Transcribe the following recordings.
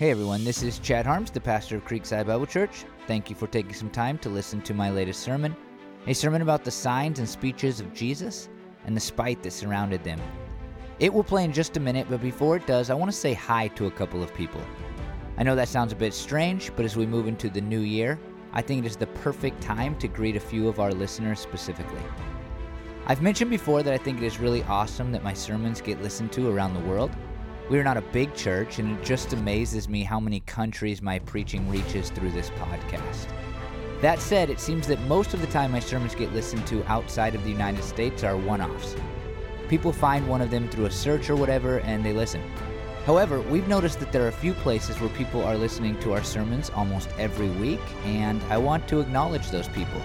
Hey everyone, this is Chad Harms, the pastor of Creekside Bible Church. Thank you for taking some time to listen to my latest sermon, a sermon about the signs and speeches of Jesus and the spite that surrounded them. It will play in just a minute, but before it does, I want to say hi to a couple of people. I know that sounds a bit strange, but as we move into the new year, I think it is the perfect time to greet a few of our listeners specifically. I've mentioned before that I think it is really awesome that my sermons get listened to around the world. We are not a big church, and it just amazes me how many countries my preaching reaches through this podcast. That said, it seems that most of the time my sermons get listened to outside of the United States are one offs. People find one of them through a search or whatever, and they listen. However, we've noticed that there are a few places where people are listening to our sermons almost every week, and I want to acknowledge those people.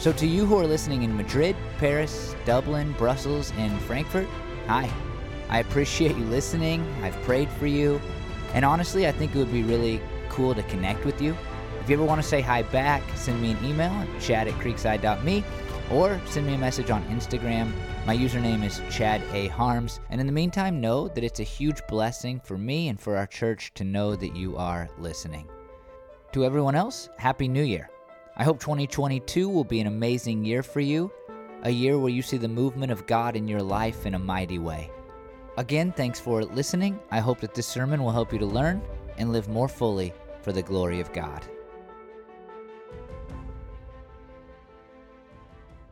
So, to you who are listening in Madrid, Paris, Dublin, Brussels, and Frankfurt, hi. I appreciate you listening. I've prayed for you. And honestly, I think it would be really cool to connect with you. If you ever want to say hi back, send me an email at chad at creekside.me or send me a message on Instagram. My username is Chad A. Harms. And in the meantime, know that it's a huge blessing for me and for our church to know that you are listening. To everyone else, Happy New Year. I hope 2022 will be an amazing year for you, a year where you see the movement of God in your life in a mighty way. Again, thanks for listening. I hope that this sermon will help you to learn and live more fully for the glory of God.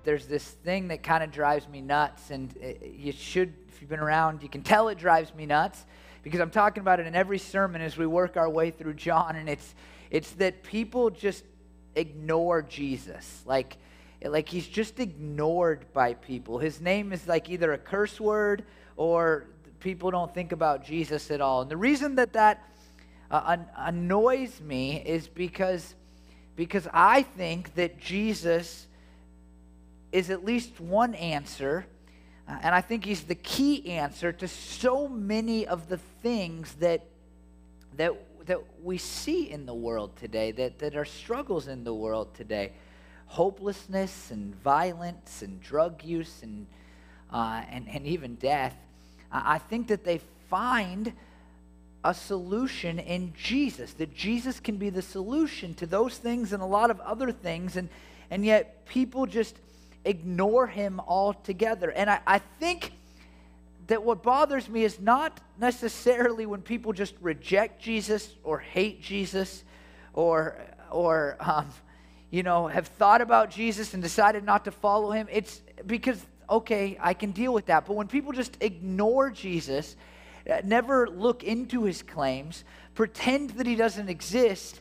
There's this thing that kind of drives me nuts, and uh, you should, if you've been around, you can tell it drives me nuts because I'm talking about it in every sermon as we work our way through John, and it's it's that people just ignore Jesus. Like, like he's just ignored by people. His name is like either a curse word or people don't think about Jesus at all. And the reason that that uh, annoys me is because, because I think that Jesus is at least one answer, uh, and I think he's the key answer to so many of the things that, that, that we see in the world today, that, that are struggles in the world today hopelessness and violence and drug use and, uh, and, and even death. I think that they find a solution in Jesus, that Jesus can be the solution to those things and a lot of other things, and, and yet people just ignore him altogether. And I, I think that what bothers me is not necessarily when people just reject Jesus or hate Jesus or, or um, you know, have thought about Jesus and decided not to follow him. It's because okay, I can deal with that. But when people just ignore Jesus, uh, never look into his claims, pretend that he doesn't exist,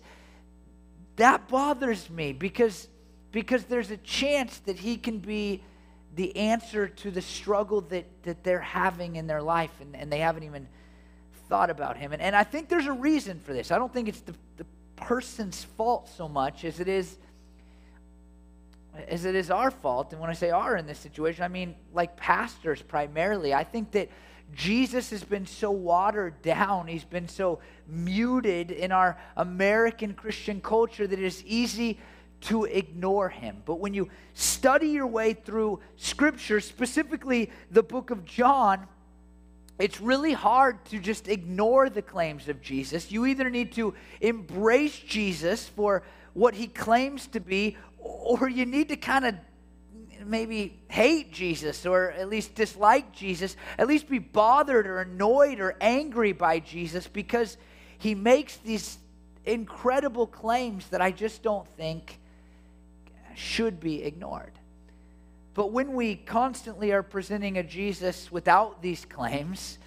that bothers me because, because there's a chance that he can be the answer to the struggle that, that they're having in their life and, and they haven't even thought about him. And, and I think there's a reason for this. I don't think it's the, the person's fault so much as it is as it is our fault. And when I say our in this situation, I mean like pastors primarily. I think that Jesus has been so watered down, he's been so muted in our American Christian culture that it is easy to ignore him. But when you study your way through Scripture, specifically the book of John, it's really hard to just ignore the claims of Jesus. You either need to embrace Jesus for what he claims to be, or you need to kind of maybe hate Jesus or at least dislike Jesus, at least be bothered or annoyed or angry by Jesus because he makes these incredible claims that I just don't think should be ignored. But when we constantly are presenting a Jesus without these claims,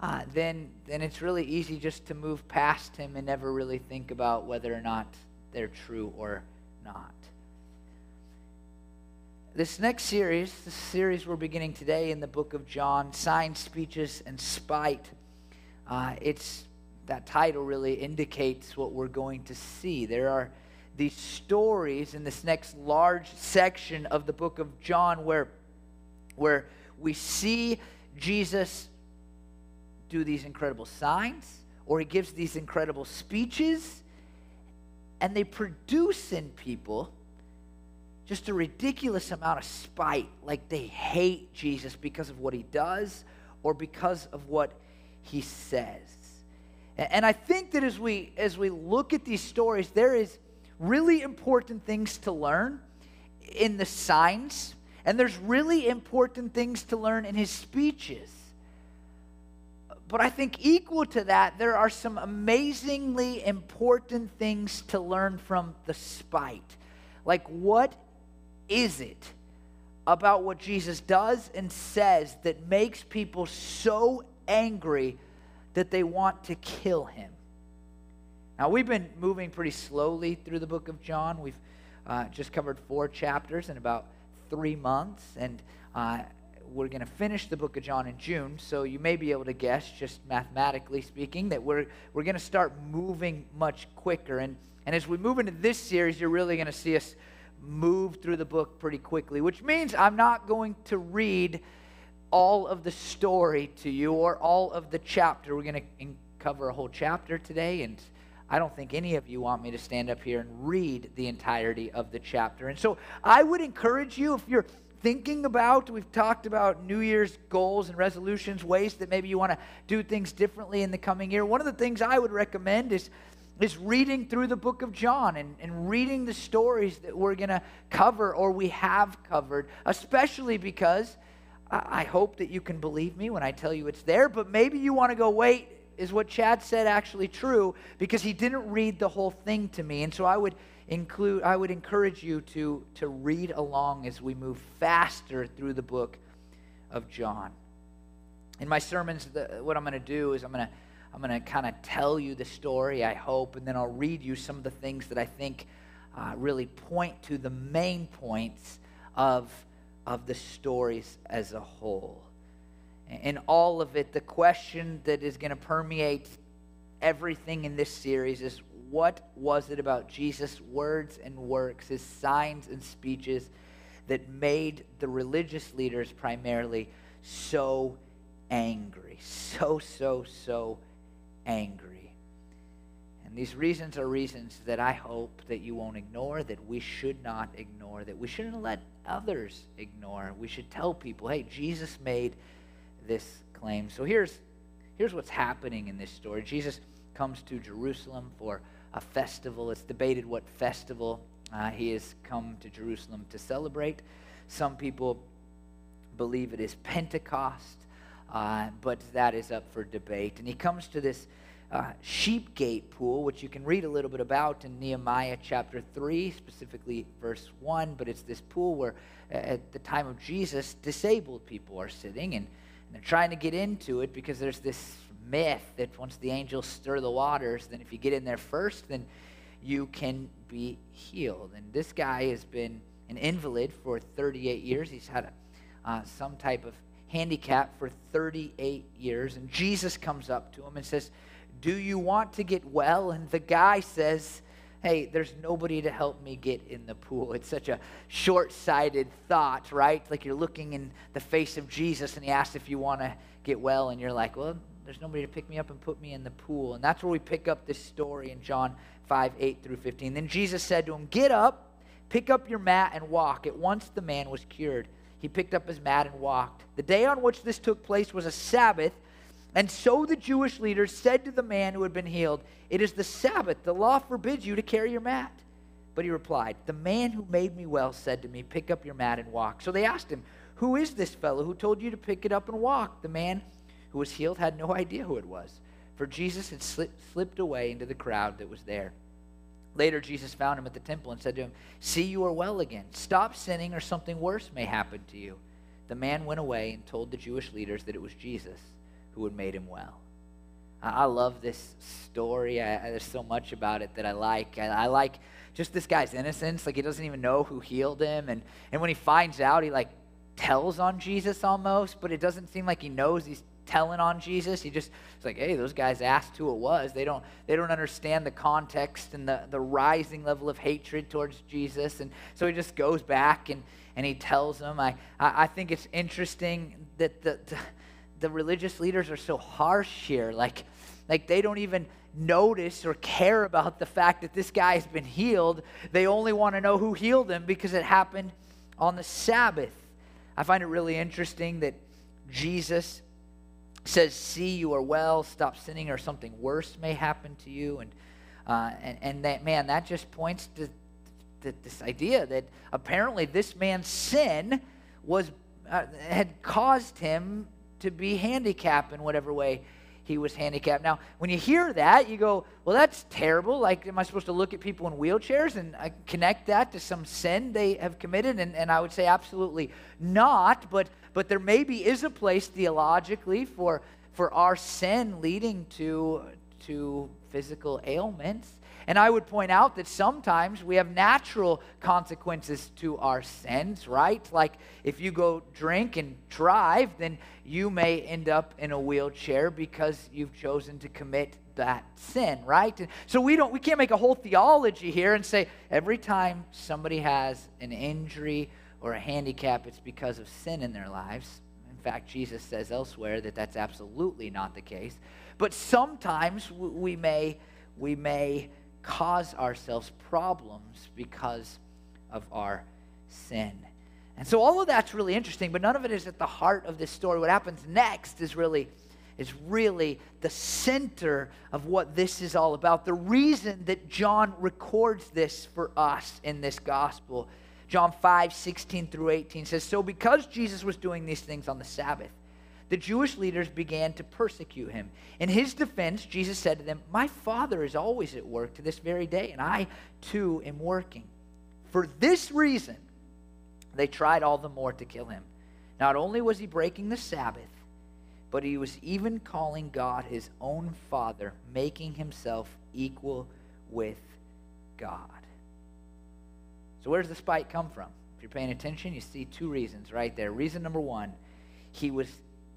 uh, then, then it's really easy just to move past him and never really think about whether or not they're true or not this next series, this series we're beginning today in the book of John, Signs, Speeches, and Spite, uh, it's that title really indicates what we're going to see. There are these stories in this next large section of the book of John where, where we see Jesus do these incredible signs, or he gives these incredible speeches, and they produce in people just a ridiculous amount of spite, like they hate Jesus because of what he does or because of what he says. And I think that as we as we look at these stories, there is really important things to learn in the signs, and there's really important things to learn in his speeches. But I think equal to that, there are some amazingly important things to learn from the spite. Like, what is it about what Jesus does and says that makes people so angry that they want to kill him? Now, we've been moving pretty slowly through the book of John. We've uh, just covered four chapters in about three months, and uh, we're going to finish the book of John in June. So you may be able to guess, just mathematically speaking, that we're, we're going to start moving much quicker. And, and as we move into this series, you're really going to see us move through the book pretty quickly, which means I'm not going to read all of the story to you or all of the chapter. We're going to cover a whole chapter today, and I don't think any of you want me to stand up here and read the entirety of the chapter. And so I would encourage you, if you're thinking about, we've talked about New Year's goals and resolutions, ways that maybe you want to do things differently in the coming year. One of the things I would recommend is is reading through the book of John and, and reading the stories that we're going to cover or we have covered, especially because I, I hope that you can believe me when I tell you it's there, but maybe you want to go, wait, is what Chad said actually true? Because he didn't read the whole thing to me. And so I would include, I would encourage you to, to read along as we move faster through the book of John. In my sermons, the, what I'm going to do is I'm going to I'm going to kind of tell you the story, I hope, and then I'll read you some of the things that I think uh, really point to the main points of, of the stories as a whole. In all of it, the question that is going to permeate everything in this series is what was it about Jesus' words and works, his signs and speeches, that made the religious leaders primarily so angry? So, so, so angry. And these reasons are reasons that I hope that you won't ignore, that we should not ignore, that we shouldn't let others ignore. We should tell people, hey, Jesus made this claim. So here's, here's what's happening in this story Jesus comes to Jerusalem for a festival. It's debated what festival uh, he has come to Jerusalem to celebrate. Some people believe it is Pentecost uh, but that is up for debate. And he comes to this uh, sheep gate pool, which you can read a little bit about in Nehemiah chapter 3, specifically verse 1. But it's this pool where, at the time of Jesus, disabled people are sitting, and, and they're trying to get into it because there's this myth that once the angels stir the waters, then if you get in there first, then you can be healed. And this guy has been an invalid for 38 years. He's had a, uh, some type of handicapped for 38 years. And Jesus comes up to him and says, Do you want to get well? And the guy says, Hey, there's nobody to help me get in the pool. It's such a short sighted thought, right? Like you're looking in the face of Jesus and he asks if you want to get well, and you're like, Well, there's nobody to pick me up and put me in the pool. And that's where we pick up this story in John 5 8 through 15. Then Jesus said to him, Get up, pick up your mat, and walk. At once the man was cured he picked up his mat and walked. The day on which this took place was a Sabbath, and so the Jewish leaders said to the man who had been healed, It is the Sabbath. The law forbids you to carry your mat. But he replied, The man who made me well said to me, Pick up your mat and walk. So they asked him, Who is this fellow who told you to pick it up and walk? The man who was healed had no idea who it was, for Jesus had slipped away into the crowd that was there. Later, Jesus found him at the temple and said to him, See, you are well again. Stop sinning, or something worse may happen to you. The man went away and told the Jewish leaders that it was Jesus who had made him well. I, love this story. I, there's so much about it that I like. I, I like just this guy's innocence. Like, he doesn't even know who healed him. And, and when he finds out, he, like, tells on Jesus almost, but it doesn't seem like he knows he's telling on Jesus. He just it's like, hey, those guys asked who it was. They don't they don't understand the context and the, the rising level of hatred towards Jesus. And so he just goes back and, and he tells them. I, I, I think it's interesting that the, the the religious leaders are so harsh here. Like like they don't even notice or care about the fact that this guy has been healed. They only want to know who healed him because it happened on the Sabbath. I find it really interesting that Jesus says, See, you are well, stop sinning, or something worse may happen to you. And, uh, and, and that, man, that just points to, to this idea that apparently this man's sin was, uh, had caused him to be handicapped in whatever way he was handicapped. Now, when you hear that, you go, well, that's terrible. Like, am I supposed to look at people in wheelchairs and uh, connect that to some sin they have committed? And, and I would say absolutely not. But, but there maybe is a place theologically for, for our sin leading to, to physical ailments. And I would point out that sometimes we have natural consequences to our sins, right? Like if you go drink and drive, then you may end up in a wheelchair because you've chosen to commit that sin, right? And so we don't we can't make a whole theology here and say every time somebody has an injury or a handicap it's because of sin in their lives. In fact, Jesus says elsewhere that that's absolutely not the case. But sometimes we may we may cause ourselves problems because of our sin. And so all of that's really interesting, but none of it is at the heart of this story. What happens next is really is really the center of what this is all about. The reason that John records this for us in this gospel. John 5, 16 through 18 says, So because Jesus was doing these things on the Sabbath, the Jewish leaders began to persecute him. In his defense, Jesus said to them, My Father is always at work to this very day, and I too am working. For this reason, they tried all the more to kill him. Not only was he breaking the Sabbath, but he was even calling God his own Father, making himself equal with God. So, where does the spite come from? If you're paying attention, you see two reasons right there. Reason number one, he was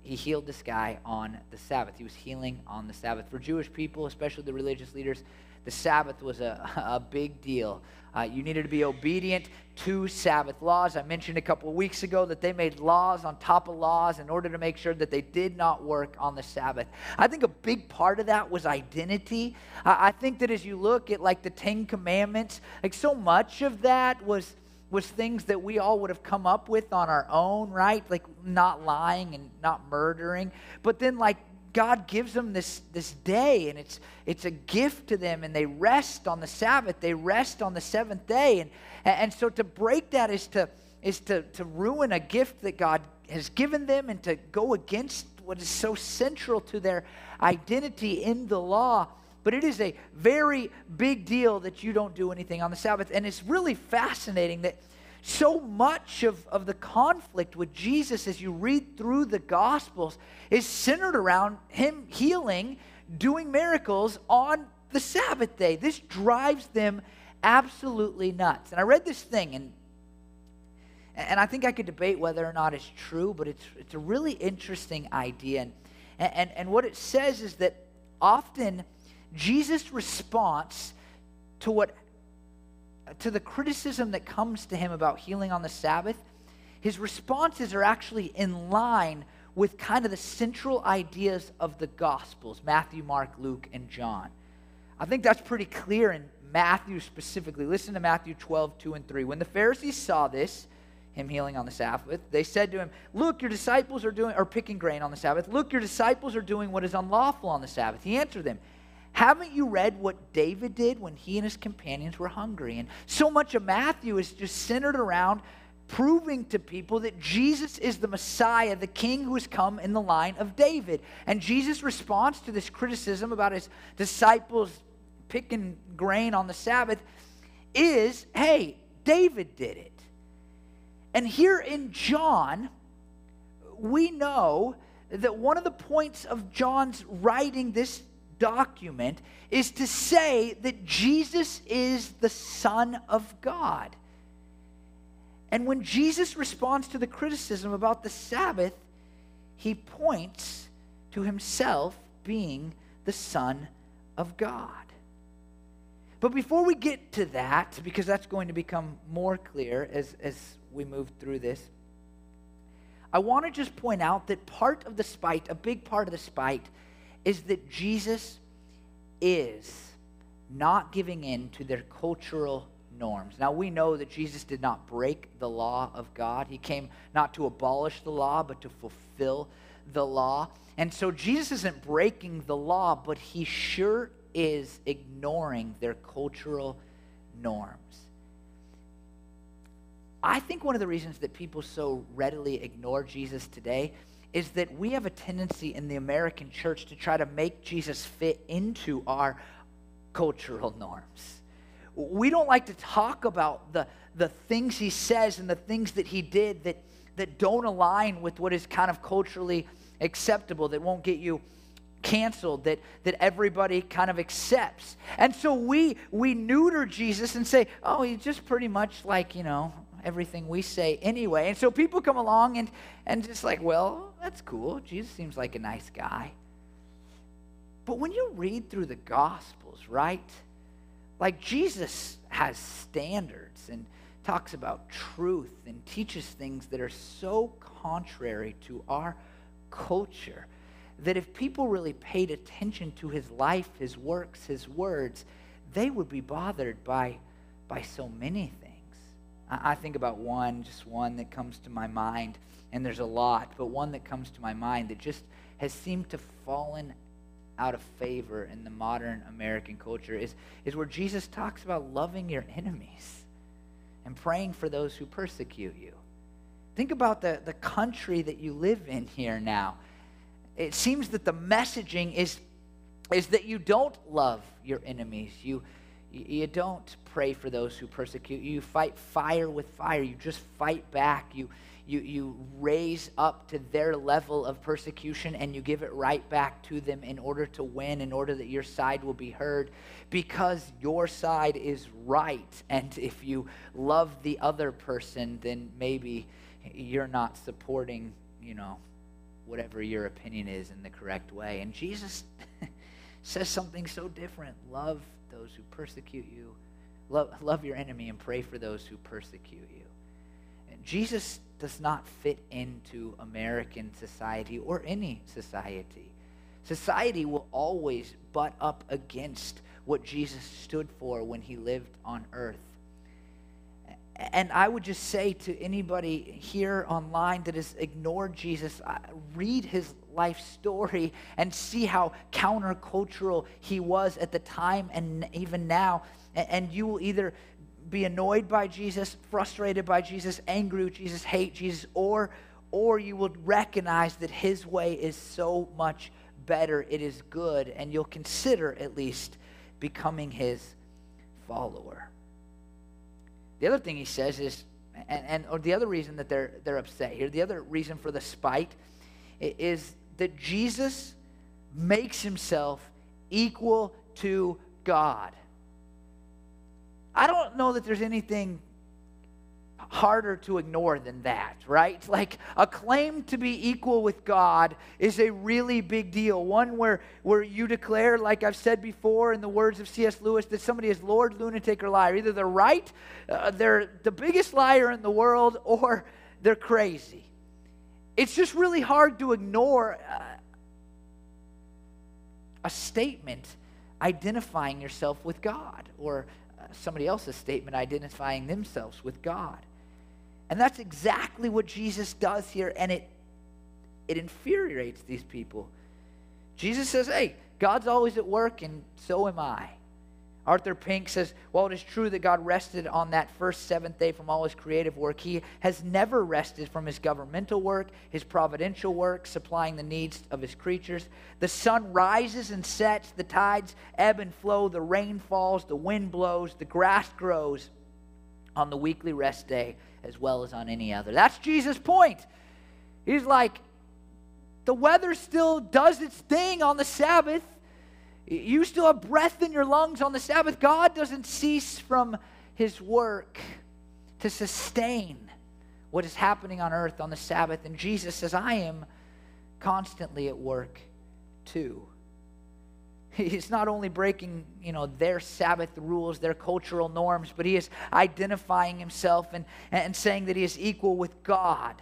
he healed this guy on the Sabbath. He was healing on the Sabbath. For Jewish people, especially the religious leaders, the Sabbath was a, a big deal. Uh, you needed to be obedient to Sabbath laws. I mentioned a couple of weeks ago that they made laws on top of laws in order to make sure that they did not work on the Sabbath. I think a big part of that was identity. I, I think that as you look at like the Ten Commandments, like so much of that was was things that we all would have come up with on our own, right? Like not lying and not murdering. But then like God gives them this, this day and it's it's a gift to them and they rest on the Sabbath. They rest on the seventh day. And and so to break that is to is to, to ruin a gift that God has given them and to go against what is so central to their identity in the law but it is a very big deal that you don't do anything on the Sabbath. And it's really fascinating that so much of, of the conflict with Jesus as you read through the Gospels is centered around him healing, doing miracles on the Sabbath day. This drives them absolutely nuts. And I read this thing, and, and I think I could debate whether or not it's true, but it's, it's a really interesting idea. And, and, and what it says is that often Jesus' response to what to the criticism that comes to him about healing on the Sabbath, his responses are actually in line with kind of the central ideas of the Gospels Matthew, Mark, Luke, and John. I think that's pretty clear in Matthew specifically. Listen to Matthew 12, 2 and 3. When the Pharisees saw this, him healing on the Sabbath, they said to him, Look, your disciples are doing are picking grain on the Sabbath. Look, your disciples are doing what is unlawful on the Sabbath. He answered them, haven't you read what David did when he and his companions were hungry? And so much of Matthew is just centered around proving to people that Jesus is the Messiah, the King who has come in the line of David. And Jesus' response to this criticism about his disciples picking grain on the Sabbath is hey, David did it. And here in John, we know that one of the points of John's writing this document is to say that Jesus is the Son of God. And when Jesus responds to the criticism about the Sabbath, he points to himself being the Son of God. But before we get to that, because that's going to become more clear as, as we move through this, I want to just point out that part of the spite, a big part of the spite, is that Jesus is not giving in to their cultural norms. Now, we know that Jesus did not break the law of God. He came not to abolish the law, but to fulfill the law. And so Jesus isn't breaking the law, but he sure is ignoring their cultural norms. I think one of the reasons that people so readily ignore Jesus today is that we have a tendency in the American church to try to make Jesus fit into our cultural norms. We don't like to talk about the, the things he says and the things that he did that, that don't align with what is kind of culturally acceptable, that won't get you canceled, that, that everybody kind of accepts. And so we, we neuter Jesus and say, oh, he's just pretty much like, you know, everything we say anyway. And so people come along and, and just like, well, that's cool. Jesus seems like a nice guy. But when you read through the Gospels, right? Like Jesus has standards and talks about truth and teaches things that are so contrary to our culture that if people really paid attention to his life, his works, his words, they would be bothered by, by so many things. I, think about one, just one that comes to my mind, and there's a lot, but one that comes to my mind that just has seemed to fallen out of favor in the modern American culture is, is where Jesus talks about loving your enemies and praying for those who persecute you. Think about the, the country that you live in here now it seems that the messaging is, is that you don't love your enemies. You, you don't pray for those who persecute you. You fight fire with fire. You just fight back. You, you, you raise up to their level of persecution and you give it right back to them in order to win, in order that your side will be heard, because your side is right. And if you love the other person, then maybe you're not supporting, you know, whatever your opinion is in the correct way. And Jesus says something so different love those who persecute you, love, love your enemy, and pray for those who persecute you. And Jesus does not fit into American society or any society. Society will always butt up against what Jesus stood for when he lived on earth. And I would just say to anybody here online that has ignored Jesus, read his life story and see how countercultural he was at the time and even now. And you will either be annoyed by Jesus, frustrated by Jesus, angry with Jesus, hate Jesus, or, or you will recognize that his way is so much better, it is good, and you'll consider at least becoming his follower. The other thing he says is, and, and or the other reason that they're, they're upset here, the other reason for the spite is that Jesus makes himself equal to God. I don't know that there's anything harder to ignore than that, right? Like a claim to be equal with God is a really big deal. One where, where you declare, like I've said before in the words of C.S. Lewis, that somebody is Lord, lunatic, or liar. Either they're right, uh, they're the biggest liar in the world, or they're crazy. It's just really hard to ignore uh, a statement identifying yourself with God or uh, somebody else's statement identifying themselves with God. And that's exactly what Jesus does here, and it, it infuriates these people. Jesus says, Hey, God's always at work, and so am I. Arthur Pink says, While it is true that God rested on that first seventh day from all his creative work, he has never rested from his governmental work, his providential work, supplying the needs of his creatures. The sun rises and sets, the tides ebb and flow, the rain falls, the wind blows, the grass grows on the weekly rest day as well as on any other. That's Jesus' point. He's like, the weather still does its thing on the Sabbath. You still have breath in your lungs on the Sabbath. God doesn't cease from his work to sustain what is happening on earth on the Sabbath. And Jesus says, I am constantly at work too. He's not only breaking, you know, their Sabbath rules, their cultural norms, but he is identifying himself and, and saying that he is equal with God.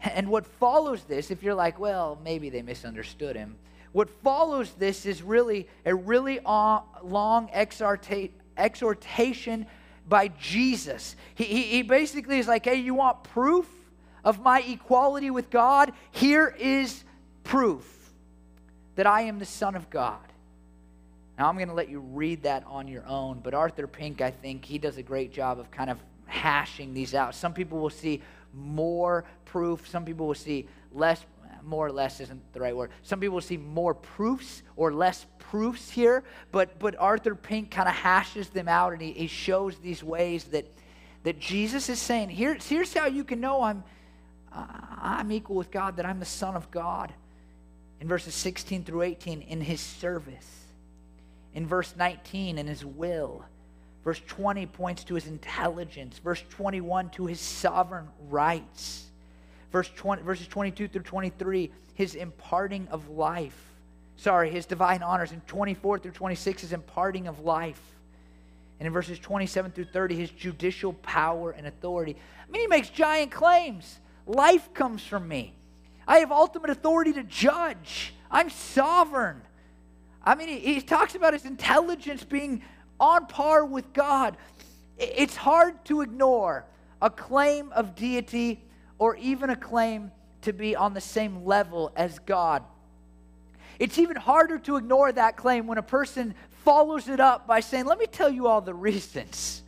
And what follows this, if you're like, well, maybe they misunderstood him, what follows this is really a really long exhortation by Jesus. He, he, he basically is like, hey, you want proof of my equality with God, here is proof that I am the Son of God. Now, I'm going to let you read that on your own, but Arthur Pink, I think, he does a great job of kind of hashing these out. Some people will see more proof, some people will see less. More or less isn't the right word. Some people see more proofs or less proofs here, but, but Arthur Pink kind of hashes them out and he, he shows these ways that, that Jesus is saying, Here, here's how you can know I'm, I'm equal with God, that I'm the Son of God. In verses 16 through 18, in his service in verse 19 in his will. Verse 20 points to his intelligence. Verse 21 to his sovereign rights. Verse 20, verses 22 through 23, his imparting of life. Sorry, his divine honors. And 24 through 26, his imparting of life. And in verses 27 through 30, his judicial power and authority. I mean, he makes giant claims. Life comes from me. I have ultimate authority to judge. I'm sovereign. I mean, he, he talks about his intelligence being on par with God. It's hard to ignore a claim of deity or even a claim to be on the same level as God. It's even harder to ignore that claim when a person follows it up by saying, Let me tell you all the reasons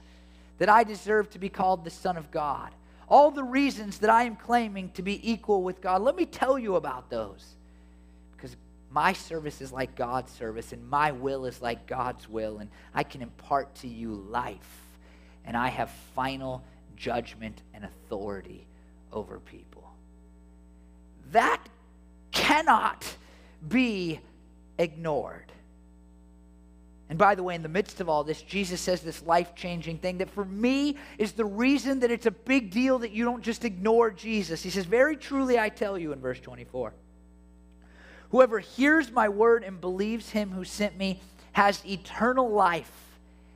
that I deserve to be called the Son of God. All the reasons that I am claiming to be equal with God. Let me tell you about those Because my service is like God's service, and my will is like God's will, and I can impart to you life, and I have final judgment and authority over people. That cannot be ignored. And by the way, in the midst of all this, Jesus says this life changing thing that for me is the reason that it's a big deal that you don't just ignore Jesus. He says, Very truly, I tell you in verse 24. Whoever hears my word and believes him who sent me has eternal life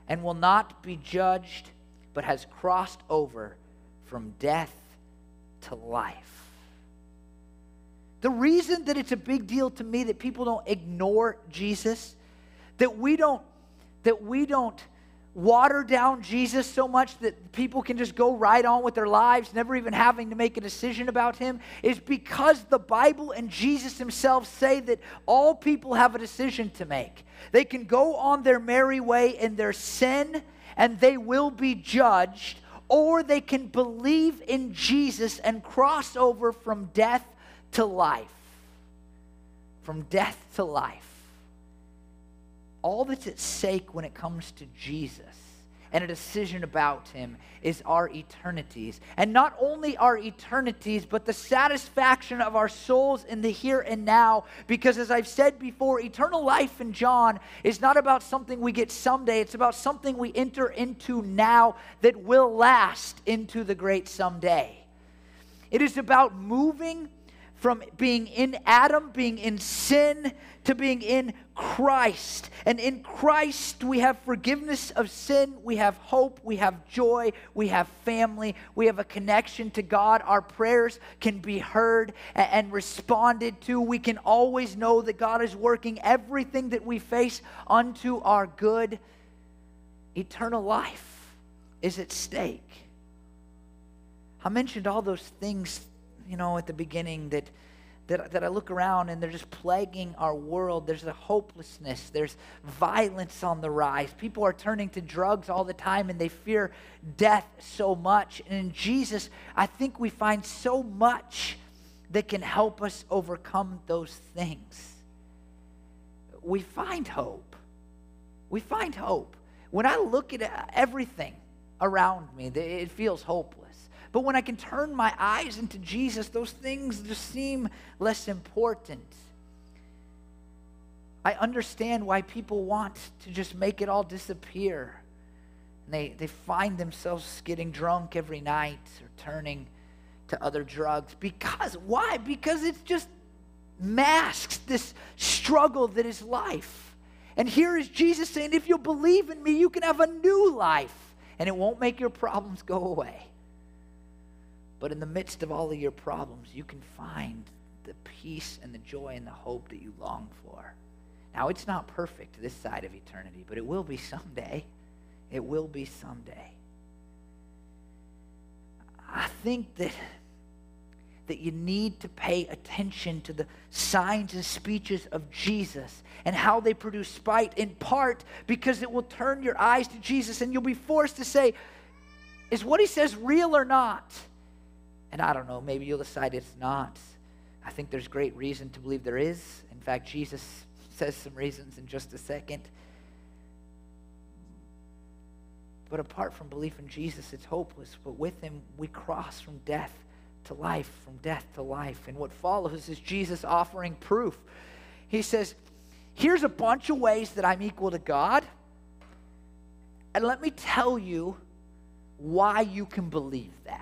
and will not be judged, but has crossed over from death to life. The reason that it's a big deal to me that people don't ignore Jesus, that we don't that we don't water down Jesus so much that people can just go right on with their lives, never even having to make a decision about him, is because the Bible and Jesus himself say that all people have a decision to make. They can go on their merry way in their sin and they will be judged, or they can believe in Jesus and cross over from death to life. From death to life all that's at stake when it comes to Jesus and a decision about him is our eternities. And not only our eternities, but the satisfaction of our souls in the here and now. Because as I've said before, eternal life in John is not about something we get someday, it's about something we enter into now that will last into the great someday. It is about moving from being in Adam, being in sin, to being in Christ. And in Christ, we have forgiveness of sin, we have hope, we have joy, we have family, we have a connection to God. Our prayers can be heard and responded to. We can always know that God is working everything that we face unto our good. Eternal life is at stake. I mentioned all those things you know, at the beginning that, that, that I look around and they're just plaguing our world. There's a hopelessness, there's violence on the rise. People are turning to drugs all the time and they fear death so much. And in Jesus, I think we find so much that can help us overcome those things. We find hope. We find hope. When I look at everything around me, it feels hopeless. But when I can turn my eyes into Jesus, those things just seem less important. I understand why people want to just make it all disappear. And they, they find themselves getting drunk every night or turning to other drugs. Because, why? Because it just masks this struggle that is life. And here is Jesus saying, if you'll believe in me, you can have a new life, and it won't make your problems go away. But in the midst of all of your problems, you can find the peace and the joy and the hope that you long for. Now, it's not perfect this side of eternity, but it will be someday. It will be someday. I think that that you need to pay attention to the signs and speeches of Jesus and how they produce spite, in part because it will turn your eyes to Jesus and you'll be forced to say, Is what he says real or not? And I don't know, maybe you'll decide it's not. I think there's great reason to believe there is. In fact, Jesus says some reasons in just a second. But apart from belief in Jesus, it's hopeless. But with him, we cross from death to life, from death to life. And what follows is Jesus offering proof. He says, Here's a bunch of ways that I'm equal to God. And let me tell you why you can believe that.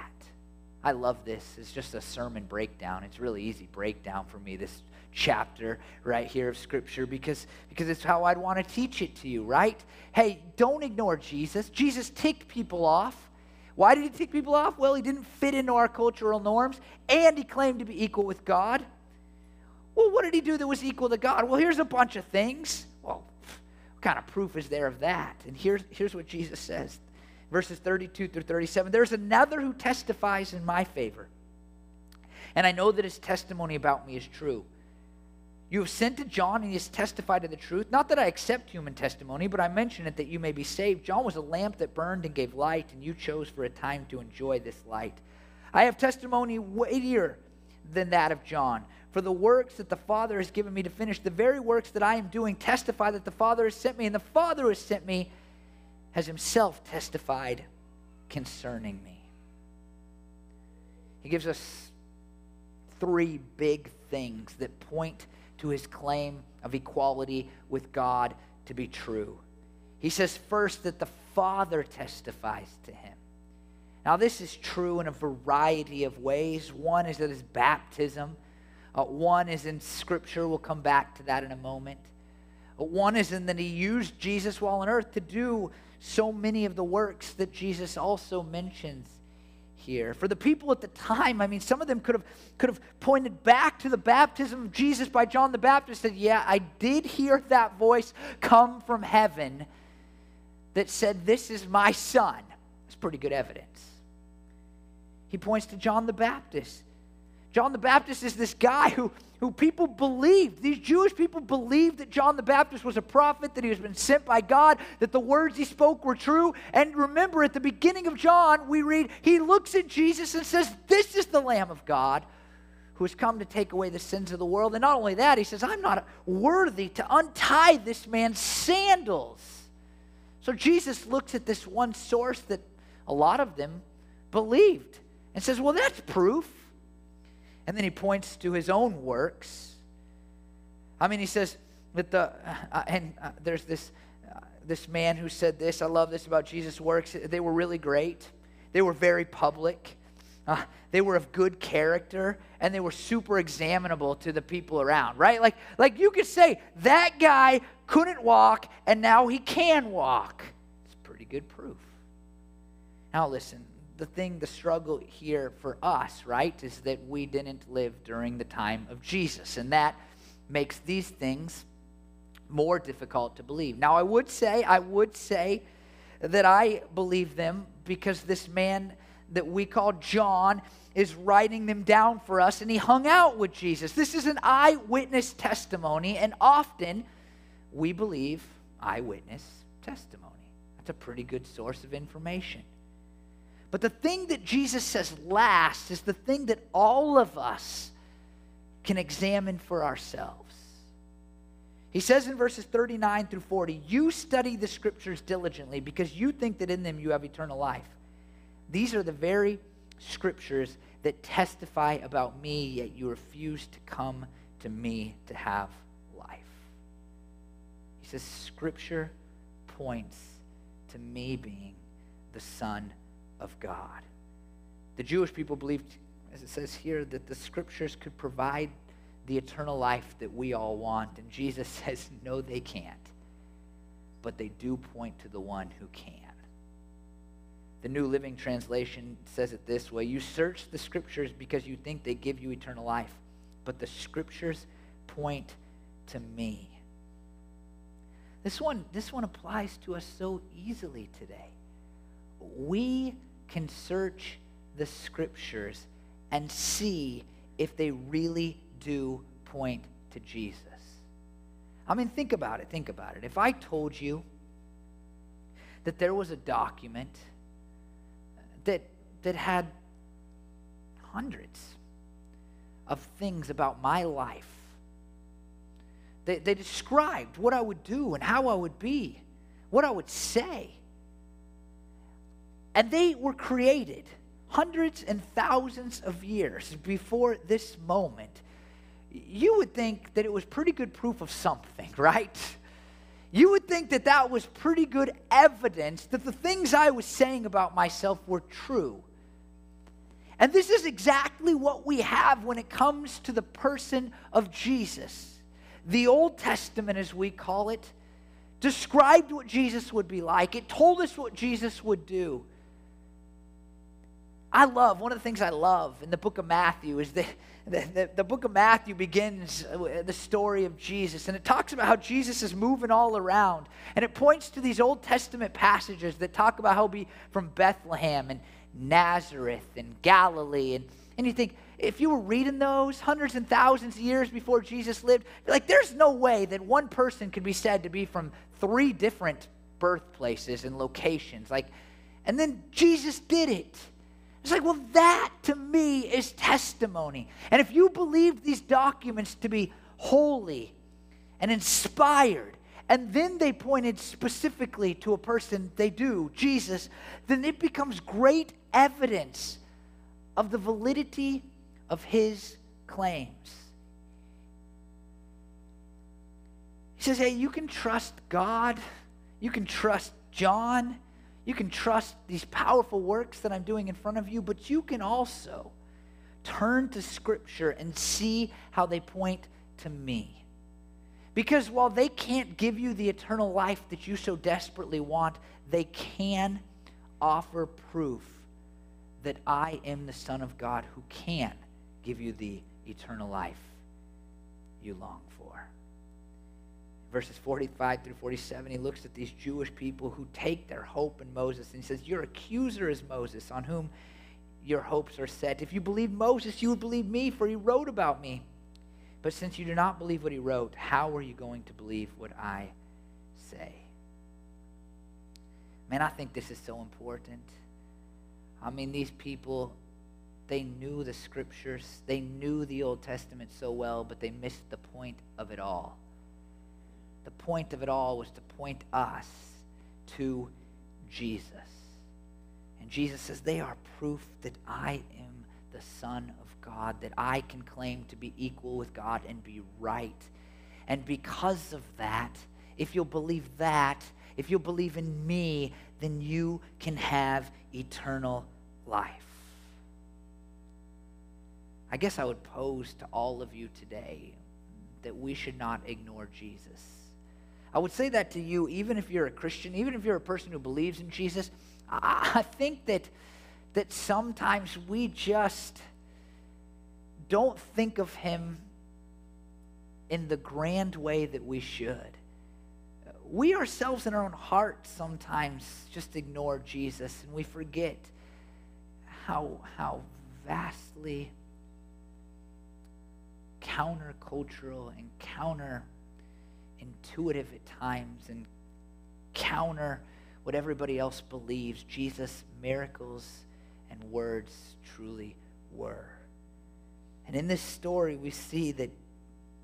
I love this. It's just a sermon breakdown. It's really easy breakdown for me, this chapter right here of Scripture, because, because it's how I'd want to teach it to you, right? Hey, don't ignore Jesus. Jesus ticked people off. Why did he tick people off? Well, he didn't fit into our cultural norms, and he claimed to be equal with God. Well, what did he do that was equal to God? Well, here's a bunch of things. Well, what kind of proof is there of that? And here's, here's what Jesus says verses 32 through 37. There's another who testifies in my favor. And I know that his testimony about me is true. You have sent to John, and he has testified to the truth. Not that I accept human testimony, but I mention it that you may be saved. John was a lamp that burned and gave light, and you chose for a time to enjoy this light. I have testimony weightier than that of John. For the works that the Father has given me to finish, the very works that I am doing, testify that the Father has sent me, and the Father has sent me has himself testified concerning me. He gives us three big things that point to his claim of equality with God to be true. He says first that the Father testifies to him. Now, this is true in a variety of ways. One is that his baptism, uh, one is in Scripture. We'll come back to that in a moment. One is in that he used Jesus while on earth to do so many of the works that Jesus also mentions here. For the people at the time, I mean, some of them could have, could have pointed back to the baptism of Jesus by John the Baptist said, Yeah, I did hear that voice come from heaven that said, This is my son. It's pretty good evidence. He points to John the Baptist. John the Baptist is this guy who who people believed. These Jewish people believed that John the Baptist was a prophet, that he was been sent by God, that the words he spoke were true. And remember, at the beginning of John, we read, he looks at Jesus and says, This is the Lamb of God who has come to take away the sins of the world. And not only that, he says, I'm not worthy to untie this man's sandals. So Jesus looks at this one source that a lot of them believed and says, Well, that's proof. And then he points to his own works. I mean, he says that the, uh, and uh, there's this, uh, this man who said this. I love this about Jesus' works. They were really great, they were very public. Uh, they were of good character and they were super examinable to the people around, right? Like, like you could say that guy couldn't walk and now he can walk. It's pretty good proof. Now, listen, the thing, the struggle here for us, right, is that we didn't live during the time of Jesus. And that makes these things more difficult to believe. Now, I would say, I would say that I believe them because this man that we call John is writing them down for us and he hung out with Jesus. This is an eyewitness testimony, and often we believe eyewitness testimony. That's a pretty good source of information. But the thing that Jesus says last is the thing that all of us can examine for ourselves. He says in verses 39 through 40, You study the scriptures diligently because you think that in them you have eternal life. These are the very scriptures that testify about me, yet you refuse to come to me to have life. He says, Scripture points to me being the Son of God. The Jewish people believed, as it says here, that the scriptures could provide the eternal life that we all want. And Jesus says, no, they can't. But they do point to the one who can. The New Living Translation says it this way You search the scriptures because you think they give you eternal life, but the scriptures point to me. This one, this one applies to us so easily today. We can search the scriptures and see if they really do point to Jesus. I mean, think about it. Think about it. If I told you that there was a document that, that had hundreds of things about my life, they, they described what I would do and how I would be, what I would say. And they were created hundreds and thousands of years before this moment, you would think that it was pretty good proof of something, right? You would think that that was pretty good evidence that the things I was saying about myself were true. And this is exactly what we have when it comes to the person of Jesus. The Old Testament, as we call it, described what Jesus would be like, it told us what Jesus would do. I love, one of the things I love in the book of Matthew is that the, the, the, book of Matthew begins the story of Jesus, and it talks about how Jesus is moving all around. And it points to these Old Testament passages that talk about how he'll be from Bethlehem and Nazareth and Galilee. And, and you think, if you were reading those hundreds and thousands of years before Jesus lived, like there's no way that one person could be said to be from three different birthplaces and locations. Like, and then Jesus did it. It's like, well, that to me is testimony. And if you believe these documents to be holy and inspired, and then they pointed specifically to a person they do, Jesus, then it becomes great evidence of the validity of his claims. He says, hey, you can trust God, you can trust John you can trust these powerful works that I'm doing in front of you, but you can also turn to Scripture and see how they point to me. Because while they can't give you the eternal life that you so desperately want, they can offer proof that I am the Son of God who can give you the eternal life you long verses 45 through 47, he looks at these Jewish people who take their hope in Moses and he says, Your accuser is Moses, on whom your hopes are set. If you believe Moses, you would believe me, for he wrote about me. But since you do not believe what he wrote, how are you going to believe what I say? Man, I think this is so important. I mean, these people, they knew the scriptures, they knew the Old Testament so well, but they missed the point of it all the point of it all was to point us to Jesus. And Jesus says, They are proof that I am the Son of God, that I can claim to be equal with God and be right. And because of that, if you'll believe that, if you'll believe in me, then you can have eternal life. I guess I would pose to all of you today that we should not ignore Jesus. I would say that to you, even if you're a Christian, even if you're a person who believes in Jesus. I think that, that sometimes we just don't think of him in the grand way that we should. We ourselves in our own hearts sometimes just ignore Jesus and we forget how, how vastly countercultural and counter intuitive at times and counter what everybody else believes Jesus' miracles and words truly were. And in this story, we see that,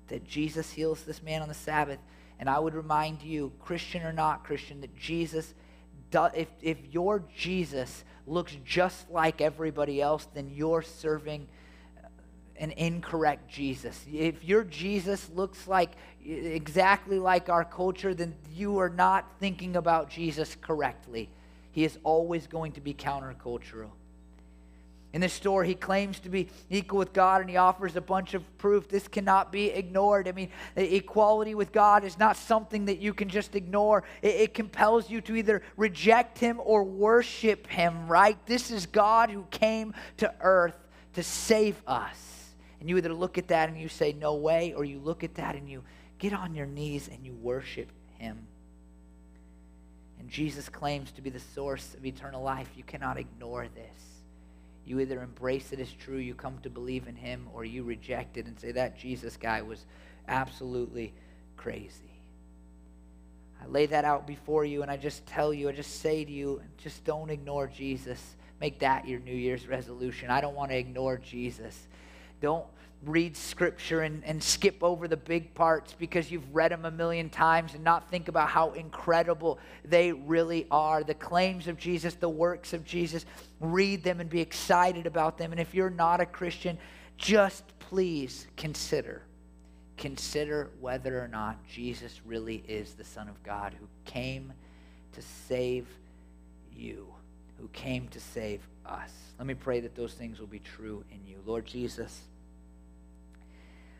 that Jesus heals this man on the Sabbath. And I would remind you, Christian or not Christian, that Jesus, if, if your Jesus looks just like everybody else, then you're serving an incorrect Jesus. If your Jesus looks like exactly like our culture, then you are not thinking about Jesus correctly. He is always going to be countercultural. In this story, he claims to be equal with God and he offers a bunch of proof. This cannot be ignored. I mean, equality with God is not something that you can just ignore. It, it, compels you to either reject him or worship him, right? This is God who came to earth to save us. And you either look at that and you say, no way, or you look at that and you get on your knees and you worship him. And Jesus claims to be the source of eternal life. You cannot ignore this. You either embrace it as true, you come to believe in him, or you reject it and say that Jesus guy was absolutely crazy. I lay that out before you and I just tell you, I just say to you, just don't ignore Jesus. Make that your New Year's resolution. I don't want to ignore Jesus. Don't read scripture and, and skip over the big parts because you've read them a million times and not think about how incredible they really are. The claims of Jesus, the works of Jesus, read them and be excited about them. And if you're not a Christian, just please consider consider whether or not Jesus really is the Son of God who came to save you, who came to save us. Let me pray that those things will be true in you. Lord Jesus,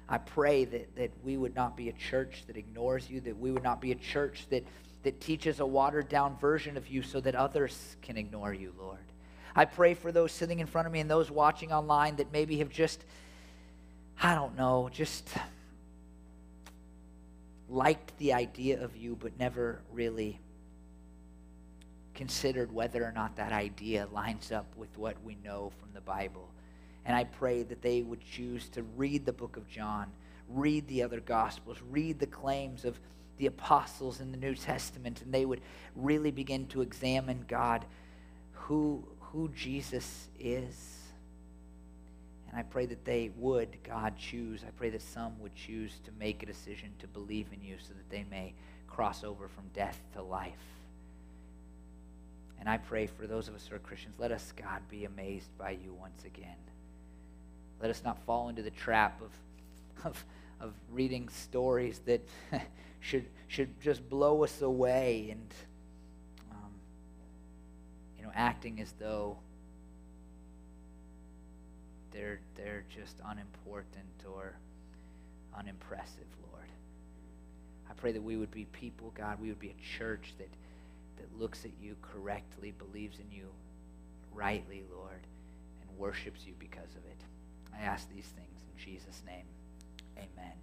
I pray that, that we would not be a church that ignores you, that we would not be a church that, that teaches a watered down version of you so that others can ignore you, Lord. I pray for those sitting in front of me and those watching online that maybe have just, I don't know, just liked the idea of you, but never really considered whether or not that idea lines up with what we know from the Bible. And I pray that they would choose to read the book of John, read the other Gospels, read the claims of the apostles in the New Testament, and they would really begin to examine God, who, who Jesus is and I pray that they would, God, choose. I pray that some would choose to make a decision to believe in you so that they may cross over from death to life. And I pray for those of us who are Christians, let us, God, be amazed by you once again. Let us not fall into the trap of, of, of reading stories that should, should just blow us away and, um, you know, acting as though they're, they're just unimportant or unimpressive, Lord. I pray that we would be people, God, we would be a church that, that looks at you correctly, believes in you rightly, Lord, and worships you because of it. I ask these things in Jesus' name. Amen.